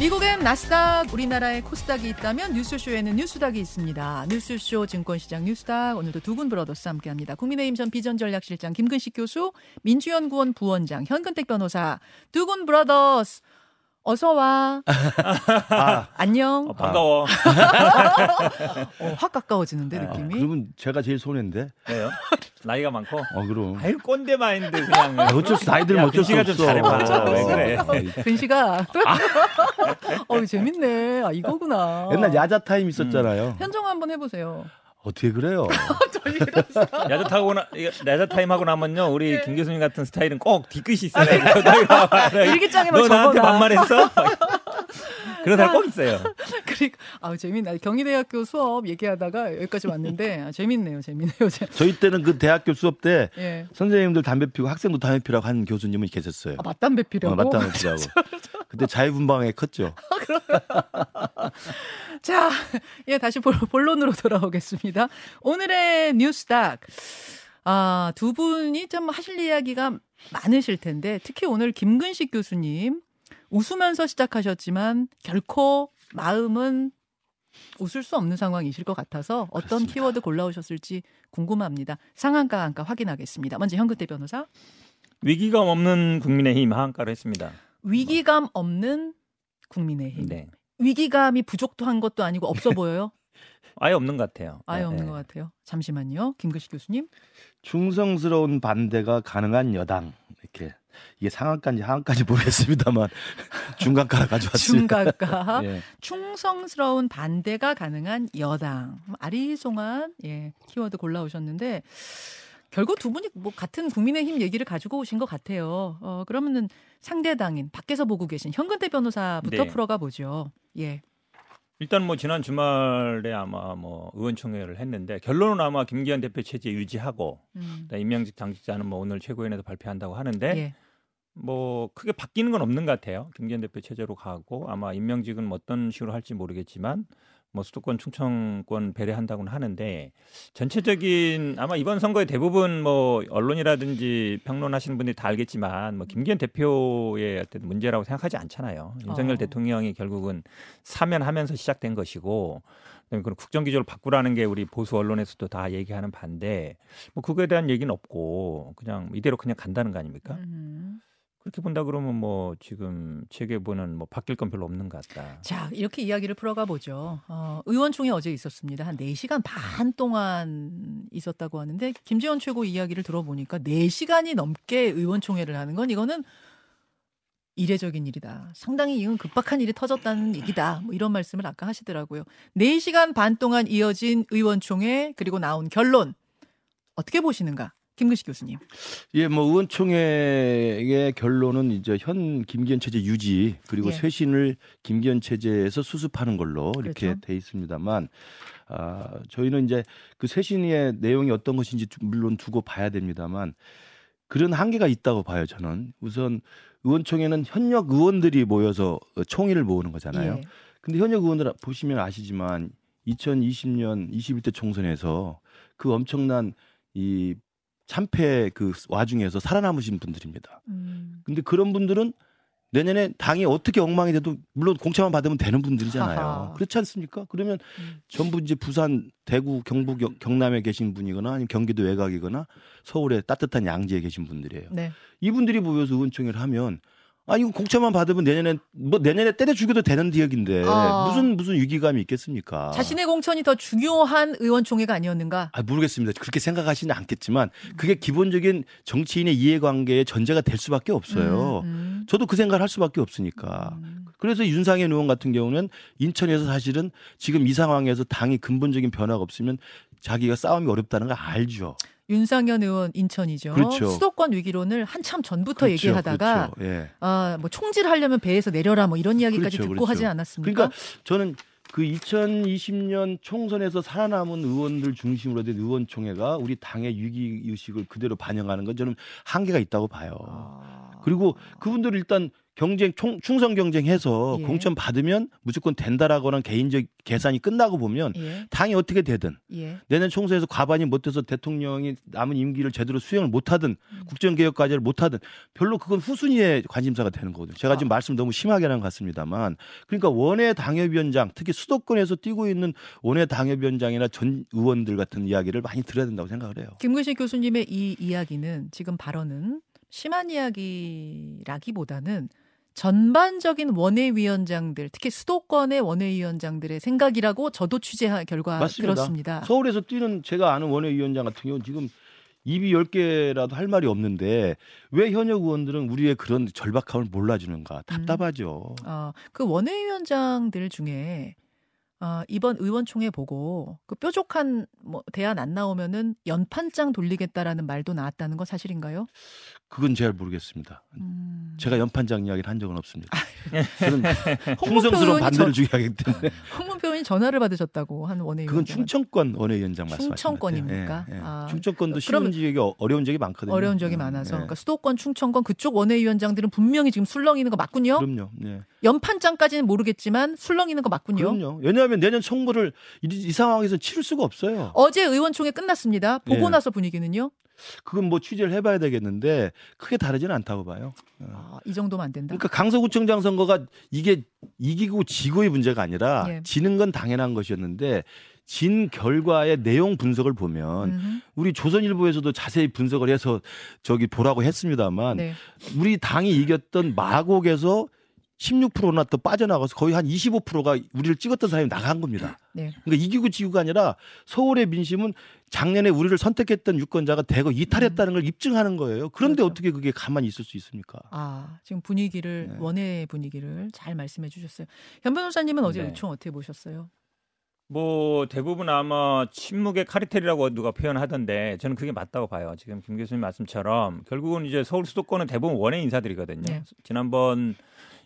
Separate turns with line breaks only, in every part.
미국엔 나스닥, 우리나라에 코스닥이 있다면 뉴스쇼에는 뉴스닥이 있습니다. 뉴스쇼 증권시장 뉴스닥 오늘도 두군 브러더스 함께합니다. 국민의힘 전 비전전략실장 김근식 교수, 민주연구원 부원장 현근택 변호사 두군 브러더스 어서 와. 아, 안녕.
어, 반가워.
어, 확 가까워지는데 아, 느낌이.
그러면 제가 제일 손해인데.
왜요? 나이가 많고.
어 그럼.
아유 꼰대 마인드 그냥. 아,
어쩔 수 나이들 어쩔 수 없어.
좀 잘해봐. 왜 그래?
근시가. 어 재밌네. 아 이거구나.
옛날 야자 타임 있었잖아요. 음.
현정 한번 해보세요.
어떻게 그래요?
야자 타고 나 야자 타임 하고 나면요 우리 네. 김 교수님 같은 스타일은 꼭 뒤끝이 있어요.
아, 네. 일기장에 너
나한테 반말했어? 그런 사람 꼭 있어요.
그리고 아 재밌네. 경희대학교 수업 얘기하다가 여기까지 왔는데 아, 재밌네요, 재밌네요.
저희 때는 그 대학교 수업 때 예. 선생님들 담배 피고 학생도 담배 피라고 하는 교수님은 계셨어요.
아, 맞담배 피라고.
어, 맞담배 피라고. 그때 자유분방에 컸죠.
자, 예 다시 본론으로 돌아오겠습니다. 오늘의 뉴스닥. 아, 두 분이 좀 하실 이야기가 많으실 텐데 특히 오늘 김근식 교수님 웃으면서 시작하셨지만 결코 마음은 웃을 수 없는 상황이실 것 같아서 어떤 그렇습니다. 키워드 골라오셨을지 궁금합니다. 상한가 한가 확인하겠습니다. 먼저 현근태 변호사.
위기감 없는 국민의힘 하한가를 했습니다.
위기감 없는 국민의힘. 네. 위기감이 부족한 것도 아니고 없어 보여요?
아예 없는 것 같아요.
아예 네. 없는 것 같아요. 잠시만요. 김근식 교수님.
충성스러운 반대가 가능한 여당 이렇게 이게 상한가인지 하한가인지 모르겠습니다만 중간가를 가져왔습니다.
중간가. 예. 충성스러운 반대가 가능한 여당. 아리송한 예, 키워드 골라오셨는데 결국 두 분이 뭐 같은 국민의힘 얘기를 가지고 오신 것 같아요. 어, 그러면은 상대당인 밖에서 보고 계신 현근태 변호사부터 네. 풀어가 보죠. 예.
일단 뭐 지난 주말에 아마 뭐 의원총회를 했는데 결론은 아마 김기현 대표 체제 유지하고 음. 임명직 당직자는 뭐 오늘 최고위원회에서 발표한다고 하는데 예. 뭐 크게 바뀌는 건 없는 것 같아요. 김기현 대표 체제로 가고 아마 임명직은 뭐 어떤 식으로 할지 모르겠지만 뭐 수도권 충청권 배려한다고는 하는데 전체적인 아마 이번 선거에 대부분 뭐 언론이라든지 평론하시는 분들이 다 알겠지만 뭐 김기현 대표의 어떤 문제라고 생각하지 않잖아요. 윤석열 어. 대통령이 결국은 사면하면서 시작된 것이고 그다음에 그런 국정 기조를 바꾸라는 게 우리 보수 언론에서도 다 얘기하는 반대. 뭐 그거에 대한 얘기는 없고 그냥 이대로 그냥 간다는 거 아닙니까? 음. 그렇게 본다 그러면 뭐 지금 체계보는 뭐 바뀔 건 별로 없는 것 같다.
자, 이렇게 이야기를 풀어가 보죠. 어, 의원총회 어제 있었습니다. 한 4시간 반 동안 있었다고 하는데 김재원 최고 이야기를 들어보니까 4시간이 넘게 의원총회를 하는 건 이거는 이례적인 일이다. 상당히 이건 급박한 일이 터졌다는 얘기다. 뭐 이런 말씀을 아까 하시더라고요. 4시간 반 동안 이어진 의원총회 그리고 나온 결론 어떻게 보시는가? 김근식 교수님.
예, 뭐 의원총회의 결론은 이제 현 김기현 체제 유지 그리고 예. 쇄신을 김기현 체제에서 수습하는 걸로 이렇게 그렇죠. 돼 있습니다만 아, 저희는 이제 그 쇄신의 내용이 어떤 것인지 물론 두고 봐야 됩니다만 그런 한계가 있다고 봐요, 저는. 우선 의원총회는 현역 의원들이 모여서 총의를 모으는 거잖아요. 예. 근데 현역 의원들 보시면 아시지만 2020년 21대 총선에서 그 엄청난 이 참패 그 와중에서 살아남으신 분들입니다. 음. 근데 그런 분들은 내년에 당이 어떻게 엉망이 돼도 물론 공천만 받으면 되는 분들이잖아요. 하하. 그렇지 않습니까? 그러면 음. 전부 이제 부산, 대구, 경북, 경남에 계신 분이거나 아니면 경기도 외곽이거나 서울에 따뜻한 양지에 계신 분들이에요. 네. 이분들이 모여서 의원총회를 하면 아 이거 공천만 받으면 내년에 뭐 내년에 때려 죽여도 되는 지역인데 아. 무슨 무슨 위기감이 있겠습니까?
자신의 공천이 더 중요한 의원총회가 아니었는가?
아 모르겠습니다. 그렇게 생각하시는 않겠지만 그게 기본적인 정치인의 이해관계의 전제가 될 수밖에 없어요. 음, 음. 저도 그 생각을 할 수밖에 없으니까. 음. 그래서 윤상현 의원 같은 경우는 인천에서 사실은 지금 이 상황에서 당이 근본적인 변화가 없으면 자기가 싸움이 어렵다는 걸 알죠.
윤상현 의원 인천이죠. 그렇죠. 수도권 위기론을 한참 전부터 그렇죠, 얘기하다가 그렇죠. 예. 아뭐 총질하려면 배에서 내려라 뭐 이런 이야기까지 그렇죠, 듣고 하지 그렇죠. 않았습니까?
그러니까 저는 그 2020년 총선에서 살아남은 의원들 중심으로 된 의원총회가 우리 당의 위기 의식을 그대로 반영하는 건 저는 한계가 있다고 봐요. 아... 그리고 그분들 일단 경쟁 총, 충성 경쟁해서 예. 공천 받으면 무조건 된다라고는 개인적 계산이 끝나고 보면 예. 당이 어떻게 되든 예. 내년 총선에서 과반이 못 돼서 대통령이 남은 임기를 제대로 수행을 못 하든 음. 국정개혁 과제를 못 하든 별로 그건 후순위의 관심사가 되는 거거든요. 제가 지금 아. 말씀 너무 심하게 하는 것 같습니다만 그러니까 원외 당협위원장 특히 수도권에서 뛰고 있는 원외 당협위원장이나 전 의원들 같은 이야기를 많이 들어야 된다고 생각을 해요.
김근식 교수님의 이 이야기는 지금 발언은 심한 이야기라기보다는 전반적인 원외위원장들, 특히 수도권의 원외위원장들의 생각이라고 저도 취재한 결과 맞습니다. 그렇습니다.
서울에서 뛰는 제가 아는 원외위원장 같은 경우는 지금 입이 열개라도할 말이 없는데 왜 현역 의원들은 우리의 그런 절박함을 몰라주는가 답답하죠.
음. 어, 그 원외위원장들 중에 어, 이번 의원총회 보고 그 뾰족한 뭐 대안 안 나오면은 연판장 돌리겠다라는 말도 나왔다는 거 사실인가요?
그건 잘 모르겠습니다. 음... 제가 연판장 이야기를 한 적은 없습니다. 저는 충성스러운 반대를 주의하기 때문에.
홍문표 의원이 전화를 받으셨다고 한 원외위원장.
그건 충청권 원외위원장 말씀하시는
충청권입니까?
예, 예. 아, 충청권도 쉬운 지역이 어려운 지역이 많거든요.
어려운 지역이 음, 많아서. 예. 그러니까 수도권, 충청권 그쪽 원외위원장들은 분명히 지금 술렁이는 거 맞군요.
그럼요. 예.
연판장까지는 모르겠지만 술렁이는 거 맞군요.
그럼요. 왜냐 하면 내년 선거를 이, 이 상황에서 치를 수가 없어요.
어제 의원총회 끝났습니다. 보고 예. 나서 분위기는요?
그건 뭐 취재를 해봐야 되겠는데 크게 다르지는 않다고 봐요.
어. 아, 이 정도면 안 된다.
그러니까 강서구청장 선거가 이게 이기고 지고의 문제가 아니라 예. 지는 건 당연한 것이었는데 진 결과의 내용 분석을 보면 음흠. 우리 조선일보에서도 자세히 분석을 해서 저기 보라고 했습니다만 네. 우리 당이 이겼던 마곡에서 16%나 더 빠져나가서 거의 한 25%가 우리를 찍었던 사람이 나간 겁니다. 네. 그러니까 이기고 지구가 아니라 서울의 민심은 작년에 우리를 선택했던 유권자가 대거 이탈했다는 걸 입증하는 거예요. 그런데 그렇죠. 어떻게 그게 가만히 있을 수 있습니까?
아, 지금 분위기를 네. 원의 분위기를 잘 말씀해 주셨어요. 현 변호사님은 어제 네. 의총 어떻게 보셨어요?
뭐 대부분 아마 침묵의 카리텔이라고 누가 표현하던데 저는 그게 맞다고 봐요. 지금 김 교수님 말씀처럼 결국은 이제 서울 수도권은 대부분 원외 인사들이거든요. 네. 지난번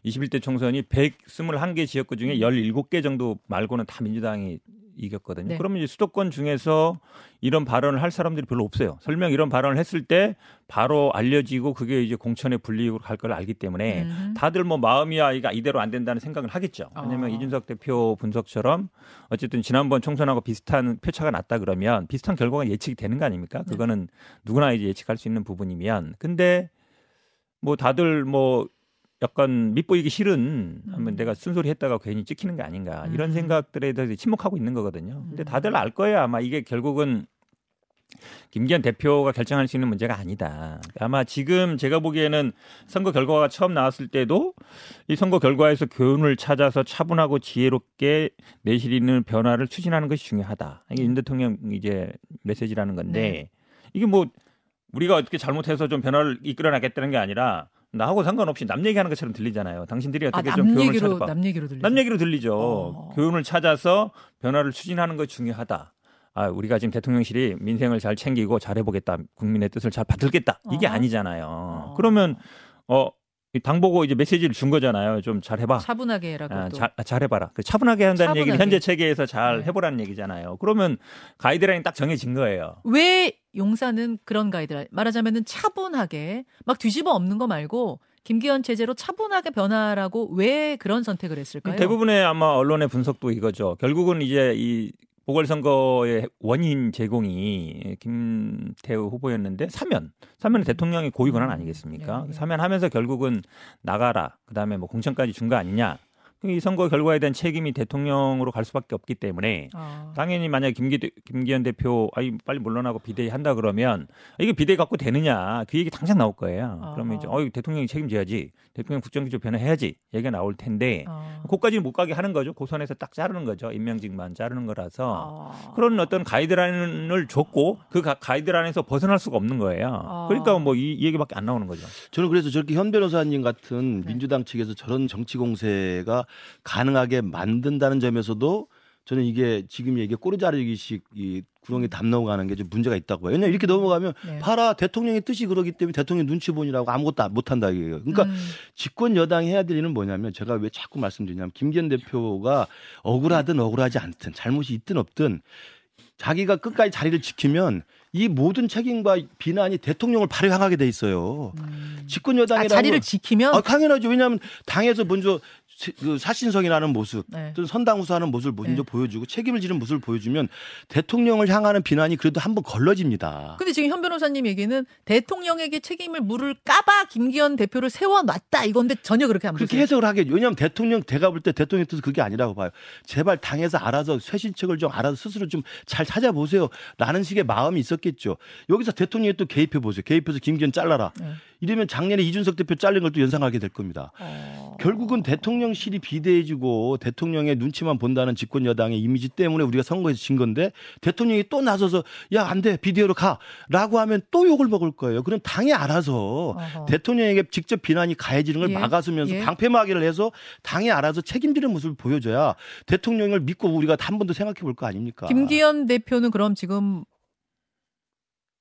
21대 총선이 121개 지역구 중에 17개 정도 말고는 다 민주당이 이겼거든요. 네. 그러면 이제 수도권 중에서 이런 발언을 할 사람들이 별로 없어요. 설령 이런 발언을 했을 때 바로 알려지고 그게 이제 공천의 불리익으로 갈 걸 알기 때문에 음. 다들 뭐 마음이야 이가 이대로 안 된다는 생각을 하겠죠. 왜냐하면 어. 이준석 대표 분석처럼 어쨌든 지난번 총선하고 비슷한 표차가 났다 그러면 비슷한 결과가 예측이 되는 거 아닙니까? 네. 그거는 누구나 이제 예측할 수 있는 부분이면 근데 뭐 다들 뭐 약간 밑보이기 싫은 하면 음. 내가 쓴소리 했다가 괜히 찍히는 게 아닌가 이런 음. 생각들에 대해서 침묵하고 있는 거거든요. 근데 음. 다들 알 거예요. 아마 이게 결국은 김기현 대표가 결정할 수 있는 문제가 아니다. 아마 지금 제가 보기에는 선거 결과가 처음 나왔을 때도 이 선거 결과에서 교훈을 찾아서 차분하고 지혜롭게 내실 있는 변화를 추진하는 것이 중요하다. 이게 윤 대통령 이제 메시지라는 건데 네. 이게 뭐 우리가 어떻게 잘못해서 좀 변화를 이끌어나겠다는 게 아니라 나하고 상관없이 남 얘기하는 것처럼 들리잖아요. 당신들이 어떻게 아, 좀 교훈을 찾아봐.
남 얘기로 들리죠.
남 얘기로 들리죠. 어. 교훈을 찾아서 변화를 추진하는 것 중요하다. 아, 우리가 지금 대통령실이 민생을 잘 챙기고 잘해보겠다. 국민의 뜻을 잘 받들겠다. 이게 어. 아니잖아요. 어. 그러면 어. 당 보고 이제 메시지를 준 거잖아요. 좀 잘해봐.
차분하게 해라고.
아, 잘, 아, 잘해봐라. 그 차분하게 한다는 차분하게. 얘기는 현재 체계에서 잘 네. 해보라는 얘기잖아요. 그러면 가이드라인이 딱 정해진 거예요.
왜 용사는 그런 가이드라인? 말하자면은 차분하게 막 뒤집어 엎는 거 말고 김기현 체제로 차분하게 변화라고 왜 그런 선택을 했을까요?
대부분의 아마 언론의 분석도 이거죠. 결국은 이제 이 보궐선거의 원인 제공이 김태우 후보였는데 사면, 사면은 대통령의 고위 권한 음, 아니겠습니까? 네, 네. 사면하면서 결국은 나가라, 그 다음에 뭐 공천까지 준 거 아니냐. 이 선거 결과에 대한 책임이 대통령으로 갈 수밖에 없기 때문에 아. 당연히 만약 김기, 김기현 대표 아이 빨리 물러나고 비대위 한다 그러면 이게 비대위 갖고 되느냐 그 얘기 당장 나올 거예요. 아. 그러면 이제 어 대통령이 책임져야지 대통령 국정기조 변화해야지 얘기가 나올 텐데 아. 그까지는 못 가게 하는 거죠. 고선에서 딱 자르는 거죠. 임명직만 자르는 거라서 아. 그런 어떤 가이드라인을 줬고 그 가 이드라인에서 벗어날 수가 없는 거예요. 아. 그러니까 뭐이 얘기밖에 안 나오는 거죠.
저는 그래서 저렇게 현 변호사님 같은 네. 민주당 측에서 저런 정치 공세가 가능하게 만든다는 점에서도 저는 이게 지금 얘기 꼬리자르기식 이 구렁이 담 넘어가는 게 좀 문제가 있다고 봐요. 왜냐면 이렇게 넘어가면 네. 봐라 대통령의 뜻이 그러기 때문에 대통령 눈치 보니라고 아무것도 못 한다 이게요. 그러니까 음. 집권 여당이 해야 될 일은 뭐냐면 제가 왜 자꾸 말씀드리냐면 김기현 대표가 억울하든 억울하지 않든 잘못이 있든 없든 자기가 끝까지 자리를 지키면 이 모든 책임과 비난이 대통령을 바로 향하게 돼 있어요. 음. 집권 여당이 아,
자리를 지키면
아, 당연하죠. 왜냐하면 당에서 먼저 그 사신성이라는 모습, 네. 또는 선당후사하는 모습을 먼저 네. 보여주고 책임을 지는 모습을 보여주면 대통령을 향하는 비난이 그래도 한번 걸러집니다.
근데 지금 현 변호사님 얘기는 대통령에게 책임을 물을 까봐 김기현 대표를 세워놨다 이건데 전혀 그렇게 안
그렇게 보세요. 해석을 하겠죠. 왜냐하면 대통령 제가 볼 때 대통령 뜻은 그게 아니라고 봐요. 제발 당에서 알아서 쇄신책을 좀 알아서 스스로 좀 잘 찾아보세요. 라는 식의 마음이 있었겠죠. 여기서 대통령이 또 개입해 보세요. 개입해서 김기현 잘라라. 네. 이러면 작년에 이준석 대표 잘린 걸 또 연상하게 될 겁니다. 어... 결국은 대통령실이 비대해지고 대통령의 눈치만 본다는 집권 여당의 이미지 때문에 우리가 선거에서 진 건데 대통령이 또 나서서 야 안 돼 비대어로 가라고 하면 또 욕을 먹을 거예요. 그럼 당이 알아서 어허. 대통령에게 직접 비난이 가해지는 걸 예. 막아서면서 예. 방패막이를 해서 당이 알아서 책임지는 모습을 보여줘야 대통령을 믿고 우리가 한 번 더 생각해 볼 거 아닙니까?
김기현 대표는 그럼 지금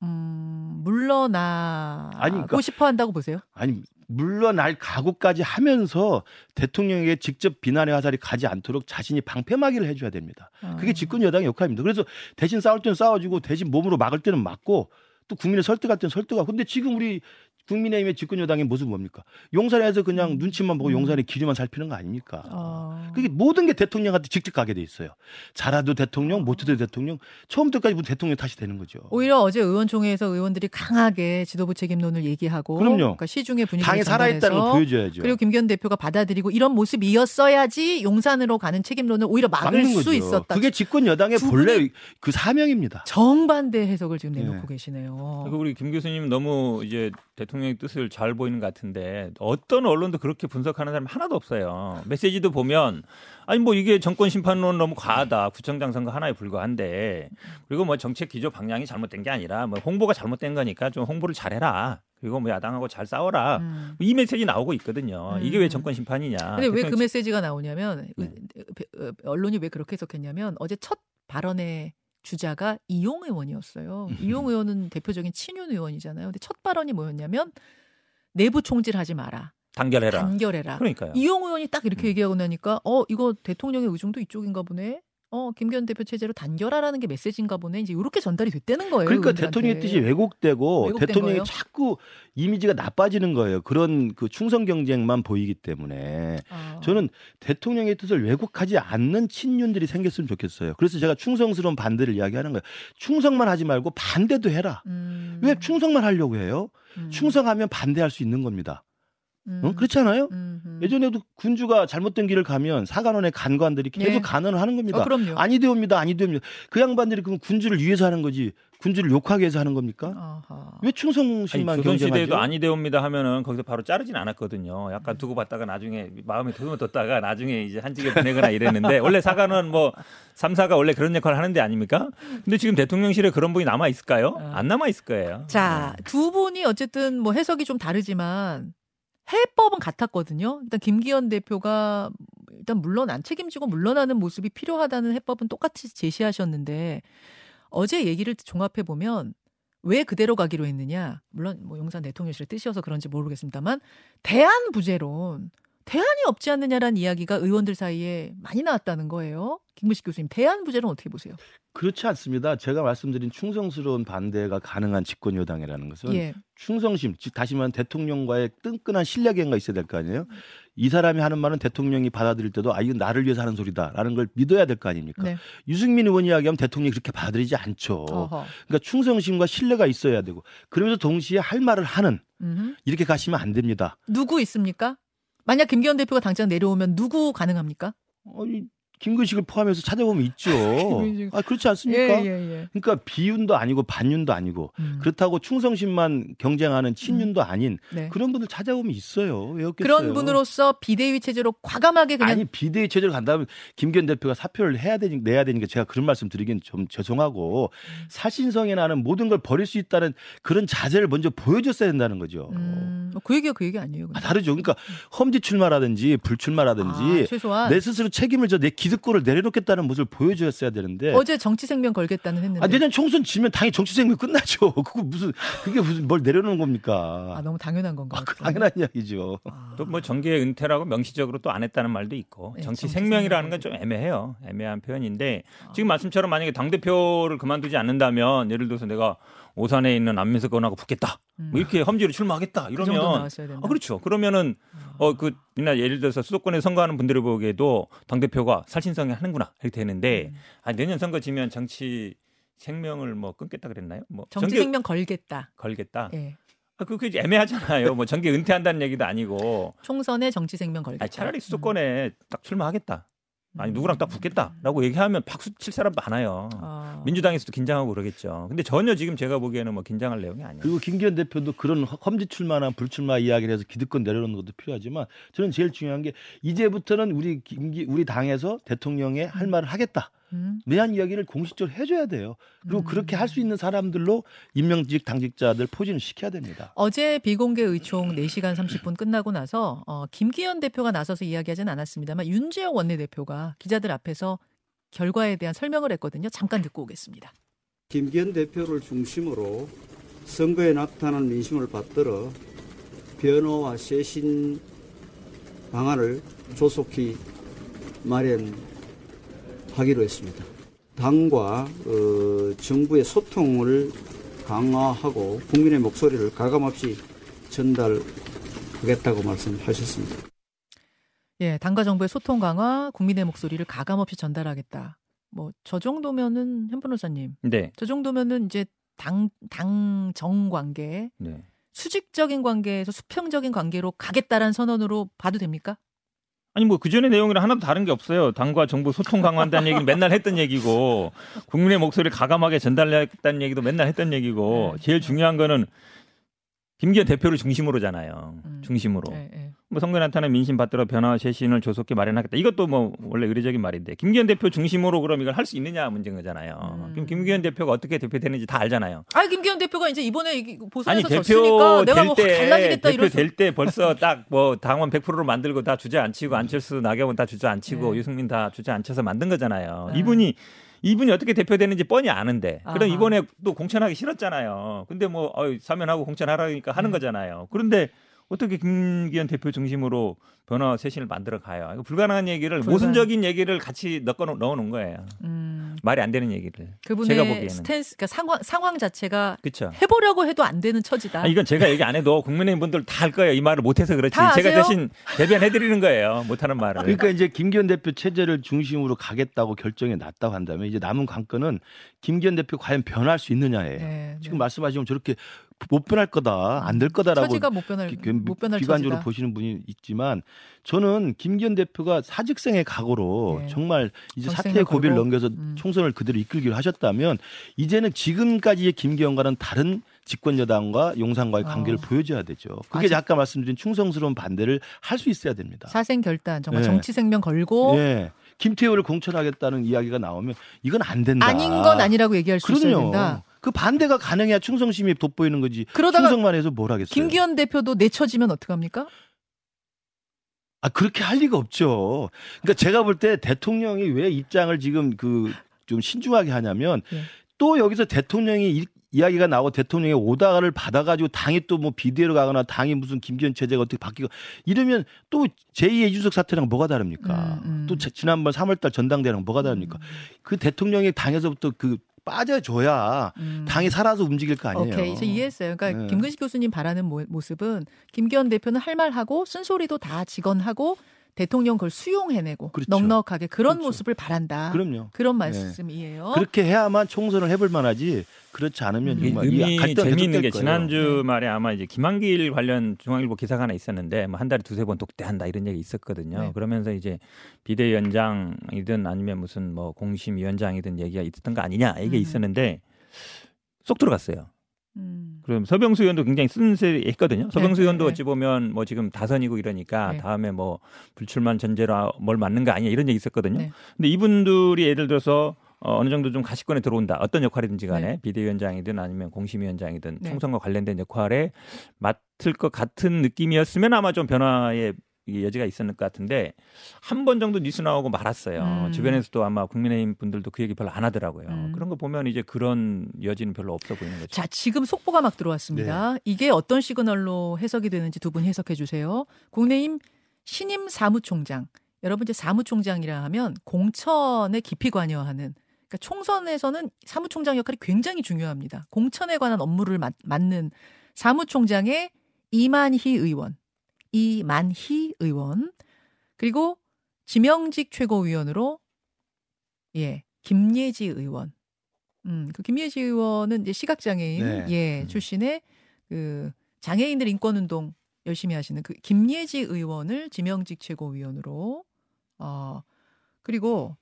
음, 물러나고 아니, 그러니까, 싶어 한다고 보세요?
아니, 물러날 각오까지 하면서 대통령에게 직접 비난의 화살이 가지 않도록 자신이 방패막이를 해줘야 됩니다. 그게 아. 집권 여당의 역할입니다. 그래서 대신 싸울 때는 싸워주고 대신 몸으로 막을 때는 막고 또 국민을 설득할 때는 설득하고 근데 지금 우리 국민의힘의 집권 여당의 모습은 뭡니까? 용산에서 그냥 음. 눈치만 보고 음. 용산의 길이만 살피는 거 아닙니까? 어. 그게 모든 게 대통령한테 직접 가게 돼 있어요. 잘해도 대통령, 못해도 대통령, 처음부터까지 대통령 탓이 되는 거죠.
오히려 어제 의원총회에서 의원들이 강하게 지도부 책임론을 얘기하고
그럼요.
그러니까 시중의 분위기
당이 살아있다는 걸 보여줘야죠.
그리고 김기현 대표가 받아들이고 이런 모습이었어야지 용산으로 가는 책임론을 오히려 막을 수 거죠. 있었다.
그게 집권 여당의 본래 그 사명입니다.
정반대 해석을 지금 내놓고 네. 계시네요.
그리고 우리 김 교수님 너무 이제 대통령의 뜻을 잘 보이는 것 같은데 어떤 언론도 그렇게 분석하는 사람 하나도 없어요. 메시지도 보면 아니 뭐 이게 정권 심판론 너무 과하다. 구청장 선거 하나에 불과한데 그리고 뭐 정책 기조 방향이 잘못된 게 아니라 뭐 홍보가 잘못된 거니까 좀 홍보를 잘해라. 그리고 뭐 야당하고 잘 싸워라. 음. 이 메시지 나오고 있거든요. 이게 왜 음. 정권 심판이냐.
근데 왜 그 메시지가 나오냐면 네. 어, 언론이 왜 그렇게 해석했냐면 어제 첫 발언에 주자가 이용 의원이었어요. 음. 이용 의원은 대표적인 친윤 의원이잖아요. 근데 첫 발언이 뭐였냐면 내부 총질하지 마라.
단결해라.
단결해라.
그러니까요.
이용 의원이 딱 이렇게 음. 얘기하고 나니까 어 이거 대통령의 의중도 이쪽인가 보네. 어 김기현 대표 체제로 단결하라는 게 메시지인가 보네. 이제 이렇게 전달이 됐다는 거예요.
그러니까 의원들한테. 대통령의 뜻이 왜곡되고 대통령이 거예요? 자꾸 이미지가 나빠지는 거예요. 그런 그 충성 경쟁만 보이기 때문에 아. 저는 대통령의 뜻을 왜곡하지 않는 친윤들이 생겼으면 좋겠어요. 그래서 제가 충성스러운 반대를 이야기하는 거예요. 충성만 하지 말고 반대도 해라. 음. 왜 충성만 하려고 해요? 음. 충성하면 반대할 수 있는 겁니다. 음. 어? 그렇잖아요. 음흠. 예전에도 군주가 잘못된 길을 가면 사관원의 간관들이 계속 예. 간언을 하는 겁니다.
어, 그럼요.
아니 되옵니다. 아니 되옵니다. 그 양반들이 그럼 군주를 위해서 하는 거지 군주를 욕하게 해서 하는 겁니까? 아하. 왜 충성심만 아니,
조선 시대에도 아니 되옵니다 하면은 거기서 바로 자르진 않았거든요. 약간 두고 봤다가 나중에 마음에 더듬었다가 나중에 이제 한직에 보내거나 이랬는데 원래 사관은 뭐 삼사가 원래 그런 역할을 하는데 아닙니까? 근데 지금 대통령실에 그런 분이 남아 있을까요? 어. 안 남아 있을 거예요.
자, 두 분이 어쨌든 뭐 해석이 좀 다르지만 해법은 같았거든요. 일단 김기현 대표가 일단 물론 안 책임지고 물러나는 모습이 필요하다는 해법은 똑같이 제시하셨는데 어제 얘기를 종합해 보면 왜 그대로 가기로 했느냐? 물론 뭐 용산 대통령실의 뜻이어서 그런지 모르겠습니다만 대안 부재론 대안이 없지 않느냐라는 이야기가 의원들 사이에 많이 나왔다는 거예요. 김무식 교수님, 대안 부재론 어떻게 보세요?
그렇지 않습니다. 제가 말씀드린 충성스러운 반대가 가능한 집권 여당이라는 것은 예. 충성심, 즉 다시 말하면 대통령과의 끈끈한 신뢰관계가 있어야 될 거 아니에요. 이 사람이 하는 말은 대통령이 받아들일 때도 아 이건 나를 위해서 하는 소리다라는 걸 믿어야 될 거 아닙니까? 네. 유승민 의원 이야기하면 대통령이 그렇게 받아들이지 않죠. 어허. 그러니까 충성심과 신뢰가 있어야 되고 그러면서 동시에 할 말을 하는 음흠. 이렇게 가시면 안 됩니다.
누구 있습니까? 만약 김기현 대표가 당장 내려오면 누구 가능합니까?
아니 김근식을 포함해서 찾아보면 있죠. 아 그렇지 않습니까? 예, 예, 예. 그러니까 비윤도 아니고 반윤도 아니고 음. 그렇다고 충성심만 경쟁하는 친윤도 음. 아닌 네. 그런 분들 찾아보면 있어요. 왜 없겠어요?
그런 분으로서 비대위 체제로 과감하게 그냥
아니 비대위 체제로 간다면 김기현 대표가 사표를 해야 되니 내야 되니까 제가 그런 말씀 드리긴 좀 죄송하고 음. 사신성에 나는 모든 걸 버릴 수 있다는 그런 자세를 먼저 보여줬어야 된다는 거죠.
음, 뭐그 얘기가 그 얘기 아니에요.
아, 다르죠. 그러니까 음. 험지 출마라든지 불출마라든지 아, 내 스스로 책임을 져내 기 기득권을 내려놓겠다는 모습을 보여줬어야 되는데
어제 정치 생명 걸겠다는 했는데
아, 내년 총선 지면 당연히 정치 생명 끝나죠. 그거 무슨 그게 무슨 뭘 내려놓는 겁니까?
아 너무 당연한 건가요?
아, 당연한 이야기죠. 아.
또뭐 정계 은퇴라고 명시적으로 또 안 했다는 말도 있고 네, 정치, 정치 생명이라는 건 좀 애매해요. 애매한 표현인데 아. 지금 말씀처럼 만약에 당 대표를 그만두지 않는다면 예를 들어서 내가 오산에 있는 안민석 의원하고 붙겠다. 뭐 음. 뭐 이렇게 험지로 출마하겠다. 그 이러면 그 아 그렇죠. 그러면은 어그 이나 예를 들어서 수도권에 선거하는 분들이 보기에도 당 대표가 살신성이 하는구나 이렇게 되는데 음. 아 내년 선거 지면 정치 생명을 뭐 끊겠다 그랬나요? 뭐
정치 정계... 생명 걸겠다.
걸겠다. 예. 아, 그게 애매하잖아요. 뭐 정계 은퇴한다는 얘기도 아니고.
총선에 정치 생명 걸겠다. 아니,
차라리 수도권에 음. 딱 출마하겠다. 아니 누구랑 딱 붙겠다라고 얘기하면 박수 칠 사람 많아요. 아. 민주당에서도 긴장하고 그러겠죠. 근데 전혀 지금 제가 보기에는 뭐 긴장할 내용이 아니에요.
그리고 김기현 대표도 그런 험지 출마나 불출마 이야기를 해서 기득권 내려놓는 것도 필요하지만 저는 제일 중요한 게 이제부터는 우리 김기 우리 당에서 대통령의 할 말을 하겠다. 음. 내한 이야기를 공식적으로 해줘야 돼요. 그리고 음. 그렇게 할 수 있는 사람들로 임명직 당직자들 포진을 시켜야 됩니다.
어제 비공개 의총 4시간 30분 끝나고 나서 어, 김기현 대표가 나서서 이야기하지는 않았습니다만 윤재영 원내대표가 기자들 앞에서 결과에 대한 설명을 했거든요. 잠깐 듣고 오겠습니다.
김기현 대표를 중심으로 선거에 나타난 민심을 받들어 변호와 쇄신 방안을 조속히 마련 하기로 했습니다. 당과 어, 정부의 소통을 강화하고 국민의 목소리를 가감없이 전달하겠다고 말씀하셨습니다.
예, 당과 정부의 소통 강화, 국민의 목소리를 가감없이 전달하겠다. 뭐 저 정도면은 현 변호사님. 네. 저 정도면은 이제 당 당 정 관계, 네. 수직적인 관계에서 수평적인 관계로 가겠다라는 선언으로 봐도 됩니까?
아니 뭐 그전의 내용이랑 하나도 다른 게 없어요. 당과 정부 소통 강화한다는 얘기는 맨날 했던 얘기고 국민의 목소리를 가감하게 전달하겠다는 얘기도 맨날 했던 얘기고 네. 제일 중요한 거는 김기현 대표를 중심으로잖아요. 음. 중심으로. 뭐 선거 나타난 민심 받들어 변화 쇄신을 조속히 마련하겠다. 이것도 뭐 원래 의례적인 말인데 김기현 대표 중심으로 그럼 이걸 할 수 있느냐 문제인 거잖아요. 음. 그럼 김기현 대표가 어떻게 대표되는지 다 알잖아요.
아 김기현 대표가 이제 이번에 보선에서 아니, 졌으니까 내가 뭐 때, 달라지겠다
대표 될때 벌써 딱 뭐 당원 100%로 만들고 다 주저앉히고 안철수 나경원 다 주저앉히고 네. 유승민 다 주저앉혀서 만든 거잖아요. 네. 이분이 이분이 어떻게 대표되는지 뻔히 아는데 그럼 이번에 또 공천하기 싫었잖아요. 근데 뭐 어, 사면하고 공천하라니까 하는 네. 거잖아요. 그런데 어떻게 김기현 대표 중심으로 변화 쇄신을 만들어 가요? 이거 불가능한 얘기를 불가능. 모순적인 얘기를 같이 넣어 넣어놓은 거예요. 음. 말이 안 되는 얘기를.
그분의 제가 보기에는. 스탠스, 그러니까 상황 상황 자체가 그쵸. 해보려고 해도 안 되는 처지다.
아, 이건 제가 얘기 안 해도 국민의힘 분들 다할 거예요. 이 말을 못해서 그렇지. 제가 대신 대변해드리는 거예요. 못하는 말을.
그러니까 이제 김기현 대표 체제를 중심으로 가겠다고 결정이 났다고 한다면 이제 남은 관건은 김기현 대표 과연 변할 수 있느냐예요. 네, 지금 네. 말씀하신 저렇게 못 변할 거다, 안 될 거다라고
처지가 못 변할 기, 못 변할
비관적으로 처지다. 보시는 분이 있지만 저는 김기현 대표가 사직생의 각오로 네. 정말 이제 사태의 고비를 넘겨서 음. 총선을 그대로 이끌기로 하셨다면 이제는 지금까지의 김기현과는 다른 집권 여당과 용산과의 관계를 어. 보여줘야 되죠. 그게 아직... 아까 말씀드린 충성스러운 반대를 할 수 있어야 됩니다.
사생 결단 정말 네. 정치 생명 걸고 네.
김태효를 공천하겠다는 이야기가 나오면 이건 안 된다.
아닌 건 아니라고 얘기할 수 그럼요. 있어야 된다.
그 반대가 가능해야 충성심이 돋보이는 거지. 그러다가 충성만 해서 뭘 하겠어요.
김기현 대표도 내쳐지면 어떡합니까?
아 그렇게 할 리가 없죠. 그러니까 제가 볼 때 대통령이 왜 입장을 지금 그 좀 신중하게 하냐면 네. 또 여기서 대통령이 이, 이야기가 나오고 대통령의 오다가를 받아가지고 당이 또 뭐 비대로 가거나 당이 무슨 김기현 체제가 어떻게 바뀌고 이러면 또 제2의 이준석 사태랑 뭐가 다릅니까? 음, 음. 또 지난번 3월달 전당대회랑 뭐가 다릅니까? 음. 그 대통령이 당에서부터 그 빠져줘야 음. 당이 살아서 움직일 거 아니에요.
오케이, 저 이해했어요. 그러니까 네. 김근식 교수님 바라는 모, 모습은 김기현 대표는 할 말하고 쓴소리도 다 직언하고 대통령 그걸 수용해내고 그렇죠. 넉넉하게 그런 그렇죠. 모습을 바란다.
그럼요.
그런 네. 말씀이에요.
네. 그렇게 해야만 총선을 해볼 만하지. 그렇지 않으면
음. 정말 의미 재미있는 게 지난주 네. 말에 아마 이제 김한길 관련 중앙일보 기사가 하나 있었는데 뭐 한 달에 두세 번 독대한다 이런 얘기 있었거든요. 네. 그러면서 이제 비대위원장이든 아니면 무슨 뭐 공심위원장이든 얘기가 있었던 거 아니냐 이게 음. 있었는데 쏙 들어갔어요. 음. 그럼 서병수 의원도 굉장히 쓴세했거든요. 서병수 네, 의원도 네, 어찌 보면 뭐 지금 다선이고 이러니까 네. 다음에 뭐 불출마 전제로 뭘 맞는 거 아니야 이런 얘기 있었거든요. 네. 근데 이분들이 예를 들어서 어, 어느 정도 좀 가시권에 들어온다. 어떤 역할이든지 간에 네. 비대위원장이든 아니면 공심위원장이든 네. 총선과 관련된 역할에 맡을 것 같은 느낌이었으면 아마 좀 변화의 여지가 있었을 것 같은데 한 번 정도 뉴스 나오고 말았어요. 음. 주변에서도 아마 국민의힘 분들도 그 얘기 별로 안 하더라고요. 음. 그런 거 보면 이제 그런 여지는 별로 없어 보이는 거죠.
자, 지금 속보가 막 들어왔습니다. 네. 이게 어떤 시그널로 해석이 되는지 두 분 해석해 주세요. 국민의힘 신임 사무총장. 여러분 이제 사무총장이라 하면 공천에 깊이 관여하는 그러니까 총선에서는 사무총장 역할이 굉장히 중요합니다. 공천에 관한 업무를 맡, 맡는 사무총장의 이만희 의원, 이만희 의원, 그리고 지명직 최고위원으로 예 김예지 의원. 음, 그 김예지 의원은 이제 시각장애인 네. 예 음. 출신의 그 장애인들 인권운동 열심히 하시는 그 김예지 의원을 지명직 최고위원으로 어 그리고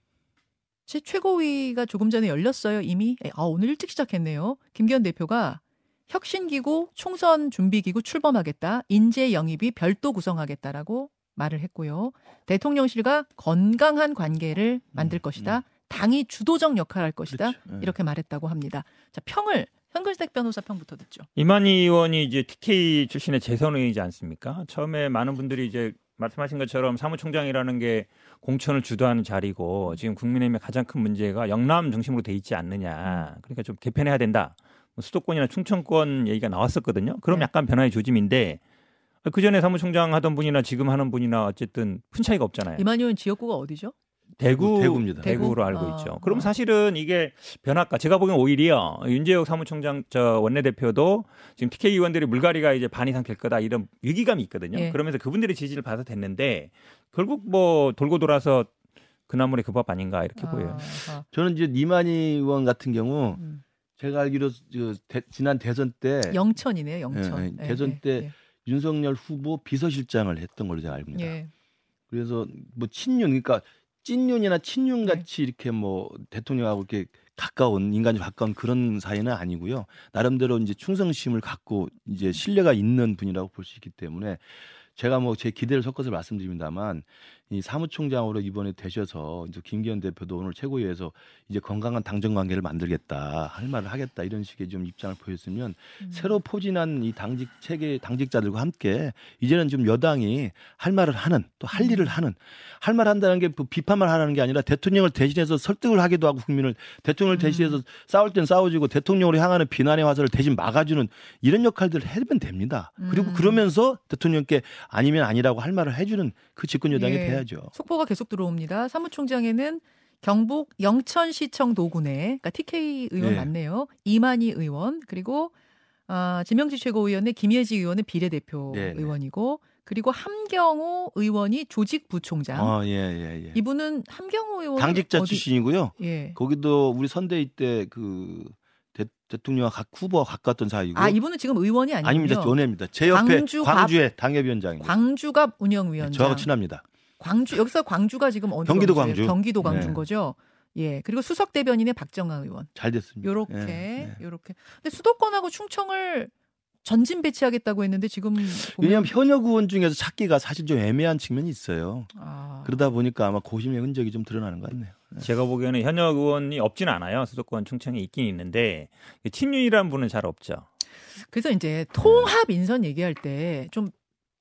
제 최고위가 조금 전에 열렸어요 이미 아 오늘 일찍 시작했네요 김기현 대표가 혁신기구 총선 준비기구 출범하겠다. 인재 영입이 별도 구성하겠다라고 말을 했고요. 대통령실과 건강한 관계를 만들 음, 것이다. 음. 당이 주도적 역할을 할 것이다. 그렇죠. 네. 이렇게 말했다고 합니다. 자, 평을 현근택 변호사 평부터 듣죠.
이만희 의원이 이제 TK 출신의 재선의이지 않습니까? 처음에 많은 분들이 이제 말씀하신 것처럼 사무총장이라는 게 공천을 주도하는 자리고 지금 국민의힘의 가장 큰 문제가 영남 중심으로 돼 있지 않느냐. 음. 그러니까 좀 개편해야 된다. 뭐 수도권이나 충청권 얘기가 나왔었거든요. 그럼 네. 약간 변화의 조짐인데 그 전에 사무총장 하던 분이나 지금 하는 분이나 어쨌든 큰 차이가 없잖아요.
이만희원 지역구가 어디죠?
대구, 대구입니다. 대구로 알고 아, 있죠. 그럼 아. 사실은 이게 변화가 제가 보기엔 오히려 윤재혁 사무총장 저 원내대표도 지금 TK 의원들이 물갈이가 이제 반 이상 될 거다 이런 위기감이 있거든요. 예. 그러면서 그분들의 지지를 받아 됐는데 결국 뭐 돌고 돌아서 그나물의 그밥 아닌가 이렇게 아, 보여요.
저는 이제 이만희 의원 같은 경우 음. 제가 알기로 그 대, 지난 대선 때
영천이네요, 영천. 예,
예, 대선 예, 때 예. 윤석열 후보 비서실장을 했던 걸로 제가 알고 있습니다. 예. 그래서 뭐 친윤 그러니까 찐윤이나 친윤 같이 이렇게 뭐 대통령하고 이렇게 가까운 인간이 가까운 그런 사이는 아니고요. 나름대로 이제 충성심을 갖고 이제 신뢰가 있는 분이라고 볼 수 있기 때문에 제가 뭐 제 기대를 섞어서 말씀드립니다만 이 사무총장으로 이번에 되셔서 이제 김기현 대표도 오늘 최고위에서 이제 건강한 당정 관계를 만들겠다 할 말을 하겠다 이런 식의 좀 입장을 보였으면 음. 새로 포진한 이 당직 체계 당직자들과 함께 이제는 좀 여당이 할 말을 하는 또 할 일을 음. 하는 할 말 한다는 게뭐 비판만 하라는 게 아니라 대통령을 대신해서 설득을 하기도 하고 국민을 대통령을 음. 대신해서 음. 싸울 땐 싸워주고 대통령으로 향하는 비난의 화살을 대신 막아주는 이런 역할들을 해면 됩니다. 그리고 음. 그러면서 대통령께 아니면 아니라고 할 말을 해주는 그 집권 여당이 예. 돼야 죠.
속보가 계속 들어옵니다. 사무총장에는 경북 영천시청 도군에 그러니까 TK 의원 네. 맞네요. 이만희 의원 그리고 아, 지명지 최고위원의 김예지 의원은 비례대표 네, 네. 의원이고 그리고 함경호 의원이 조직부총장.
아, 예, 예, 예.
이분은 함경호 의원
당직자 어디... 출신이고요. 예. 거기도 우리 선대위 때그 대통령과 각 후보와 가까웠던 사이고.
아 이분은 지금 의원이 아니군요.
아닙니다. 원내입니다. 제 옆에 광주 광주의 당협위원장입니다.
광주갑 운영위원장.
저하고 친합니다.
광주 여기서 광주가 지금 어느
경기도 광주.
경기도 광주인 네. 거죠. 예. 그리고 수석 대변인의 박정아 의원.
잘 됐습니다.
요렇게 네. 요렇게. 근데 수도권하고 충청을 전진 배치하겠다고 했는데 지금
왜냐하면 현역 의원 중에서 찾기가 사실 좀 애매한 측면이 있어요. 아. 그러다 보니까 아마 고심의 흔적이 좀 드러나는 것 같네요.
네. 제가 보기에는 현역 의원이 없지는 않아요. 수도권 충청에 있긴 있는데 친윤이라는 분은 잘 없죠.
그래서 이제 통합 인선 얘기할 때 좀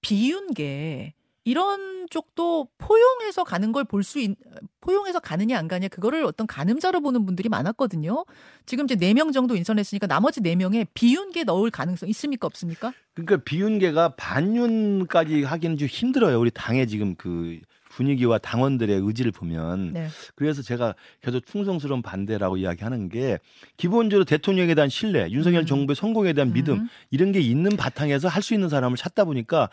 비운 게 이런 쪽도 포용해서 가는 걸 볼 수 있, 포용해서 가느냐 안 가냐 그거를 어떤 가늠자로 보는 분들이 많았거든요. 지금 이제 4명 정도 인선했으니까 나머지 4명에 비윤계 넣을 가능성 있습니까 없습니까?
그러니까 비윤계가 반윤까지 하기는 좀 힘들어요. 우리 당의 지금 그 분위기와 당원들의 의지를 보면 네. 그래서 제가 계속 충성스러운 반대라고 이야기하는 게 기본적으로 대통령에 대한 신뢰, 윤석열 음. 정부의 성공에 대한 믿음 음. 이런 게 있는 바탕에서 할 수 있는 사람을 찾다 보니까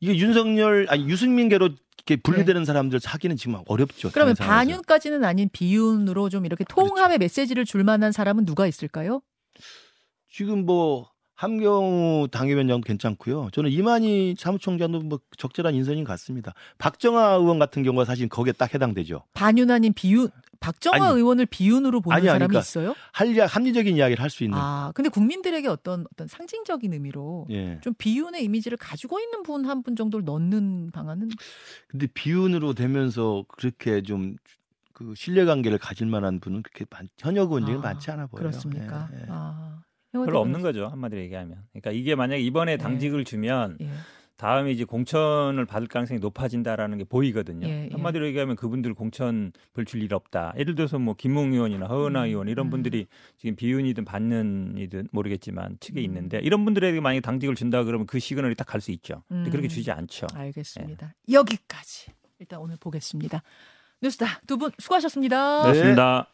이게 윤석열 아니 유승민계로 이렇게 분리되는 네. 사람들 사기는 지금 어렵죠.
그러면 반윤까지는 아닌 비윤으로 좀 이렇게 통합의 그렇죠. 메시지를 줄 만한 사람은 누가 있을까요?
지금 뭐 함경우 당협위원장 괜찮고요. 저는 이만희 사무총장도 뭐 적절한 인선인 것 같습니다. 박정아 의원 같은 경우가 사실 거기에 딱 해당되죠.
반윤 아닌 비윤 박정아 아니, 의원을 비윤으로 보는 아니, 사람이 그러니까 있어요?
할 합리적인 이야기를 할 수 있는.
아, 근데 국민들에게 어떤 어떤 상징적인 의미로 예. 좀 비윤의 이미지를 가지고 있는 분 한분 정도를 넣는 방안은
근데 비윤으로 되면서 그렇게 좀그 신뢰 관계를 가질 만한 분은 그렇게 많, 현역 의원 중에 아, 많지 않아 보여요.
그렇습니까? 예, 예. 아.
별로 없는 거죠 한마디로 얘기하면. 그러니까 이게 만약 이번에 네. 당직을 예. 주면 예. 다음에 이제 공천을 받을 가능성이 높아진다라는 게 보이거든요. 예, 예. 한마디로 얘기하면 그분들 공천 벌줄 일 없다. 예를 들어서 뭐 김웅 의원이나 허은하 음, 의원 이런 음. 분들이 지금 비윤이든 받는이든 모르겠지만 측에 음. 있는데 이런 분들에게 만약 당직을 준다 그러면 그 시그널이 딱 갈 수 있죠. 근데 그렇게 음. 주지 않죠.
알겠습니다. 예. 여기까지 일단 오늘 보겠습니다. 뉴스다 두 분 수고하셨습니다.
네. 고맙습니다.